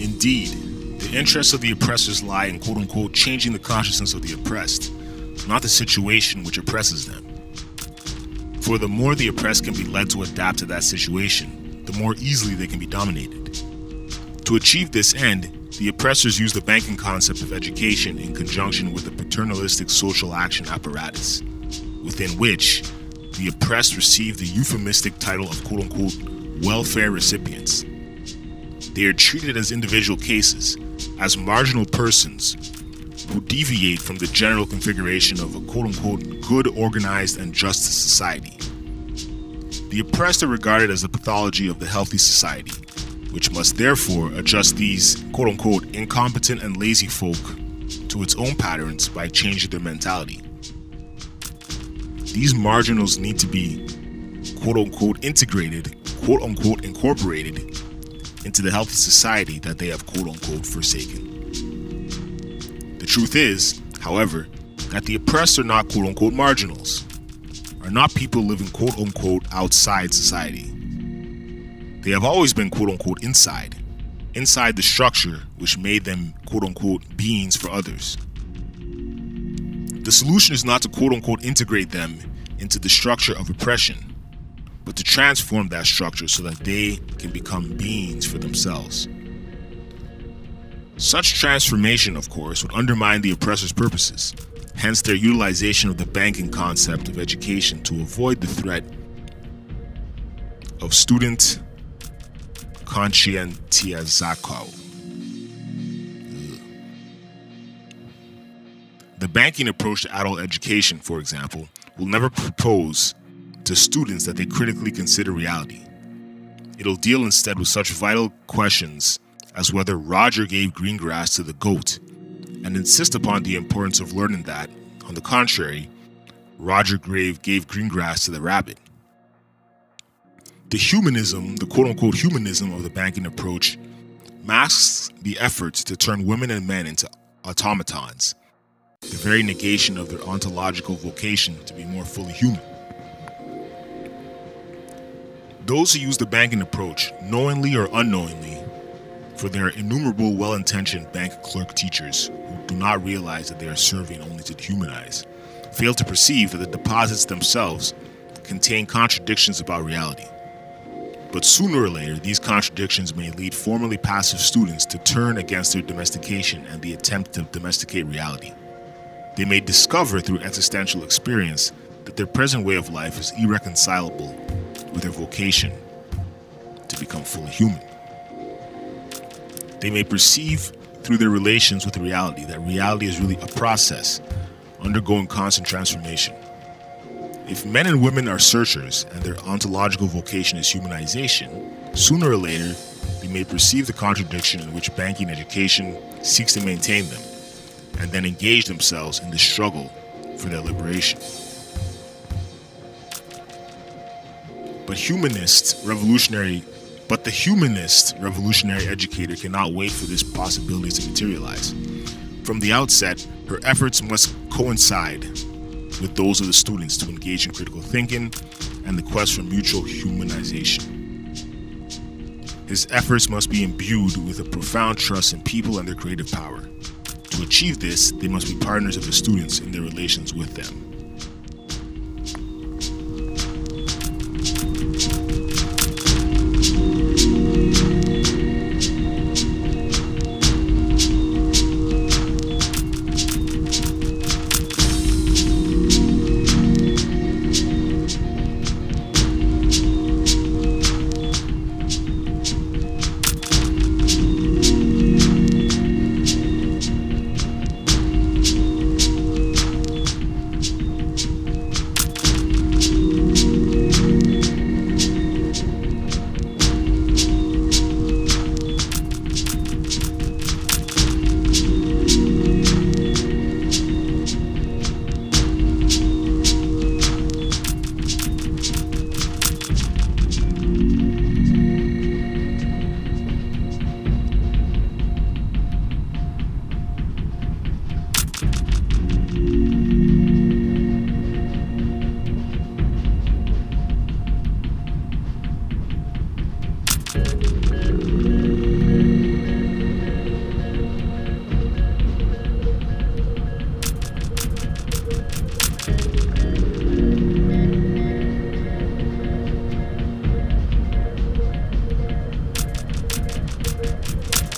Indeed, the interests of the oppressors lie in quote unquote changing the consciousness of the oppressed, not the situation which oppresses them. For the more the oppressed can be led to adapt to that situation, the more easily they can be dominated. To achieve this end, the oppressors use the banking concept of education in conjunction with the paternalistic social action apparatus, within which the oppressed receive the euphemistic title of quote unquote welfare recipients. They are treated as individual cases, as marginal persons who deviate from the general configuration of a quote unquote good, organized, and just society. The oppressed are regarded as the pathology of the healthy society, which must therefore adjust these quote unquote incompetent and lazy folk to its own patterns by changing their mentality. These marginals need to be quote unquote integrated, quote unquote incorporated into the healthy society that they have quote unquote forsaken. The truth is, however, that the oppressed are not quote unquote marginals, are not people living quote unquote outside society. They have always been quote unquote inside, inside the structure which made them quote unquote beings for others. The solution is not to quote unquote integrate them into the structure of oppression, but to transform that structure so that they can become beings for themselves. Such transformation, of course, would undermine the oppressor's purposes, hence their utilization of the banking concept of education to avoid the threat of student conscientization. The banking approach to adult education, for example, will never propose to students that they critically consider reality. It'll deal instead with such vital questions as whether Roger gave green grass to the goat, and insist upon the importance of learning that, on the contrary, Roger Grave gave green grass to the rabbit. The humanism, the quote unquote humanism of the banking approach, masks the efforts to turn women and men into automatons, the very negation of their ontological vocation to be more fully human. Those who use the banking approach, knowingly or unknowingly, for their innumerable well intentioned bank clerk teachers who do not realize that they are serving only to dehumanize, fail to perceive that the deposits themselves contain contradictions about reality. But sooner or later, these contradictions may lead formerly passive students to turn against their domestication and the attempt to domesticate reality. They may discover through existential experience that their present way of life is irreconcilable with their vocation to become fully human. They may perceive through their relations with reality that reality is really a process undergoing constant transformation. If men and women are searchers and their ontological vocation is humanization, sooner or later they may perceive the contradiction in which banking education seeks to maintain them, and then engage themselves in the struggle for their liberation. But humanist revolutionary but the humanist revolutionary educator cannot wait for this possibility to materialize. From the outset, her efforts must coincide with those of the students to engage in critical thinking and the quest for mutual humanization. His efforts must be imbued with a profound trust in people and their creative power. To achieve this, they must be partners of the students in their relations with them.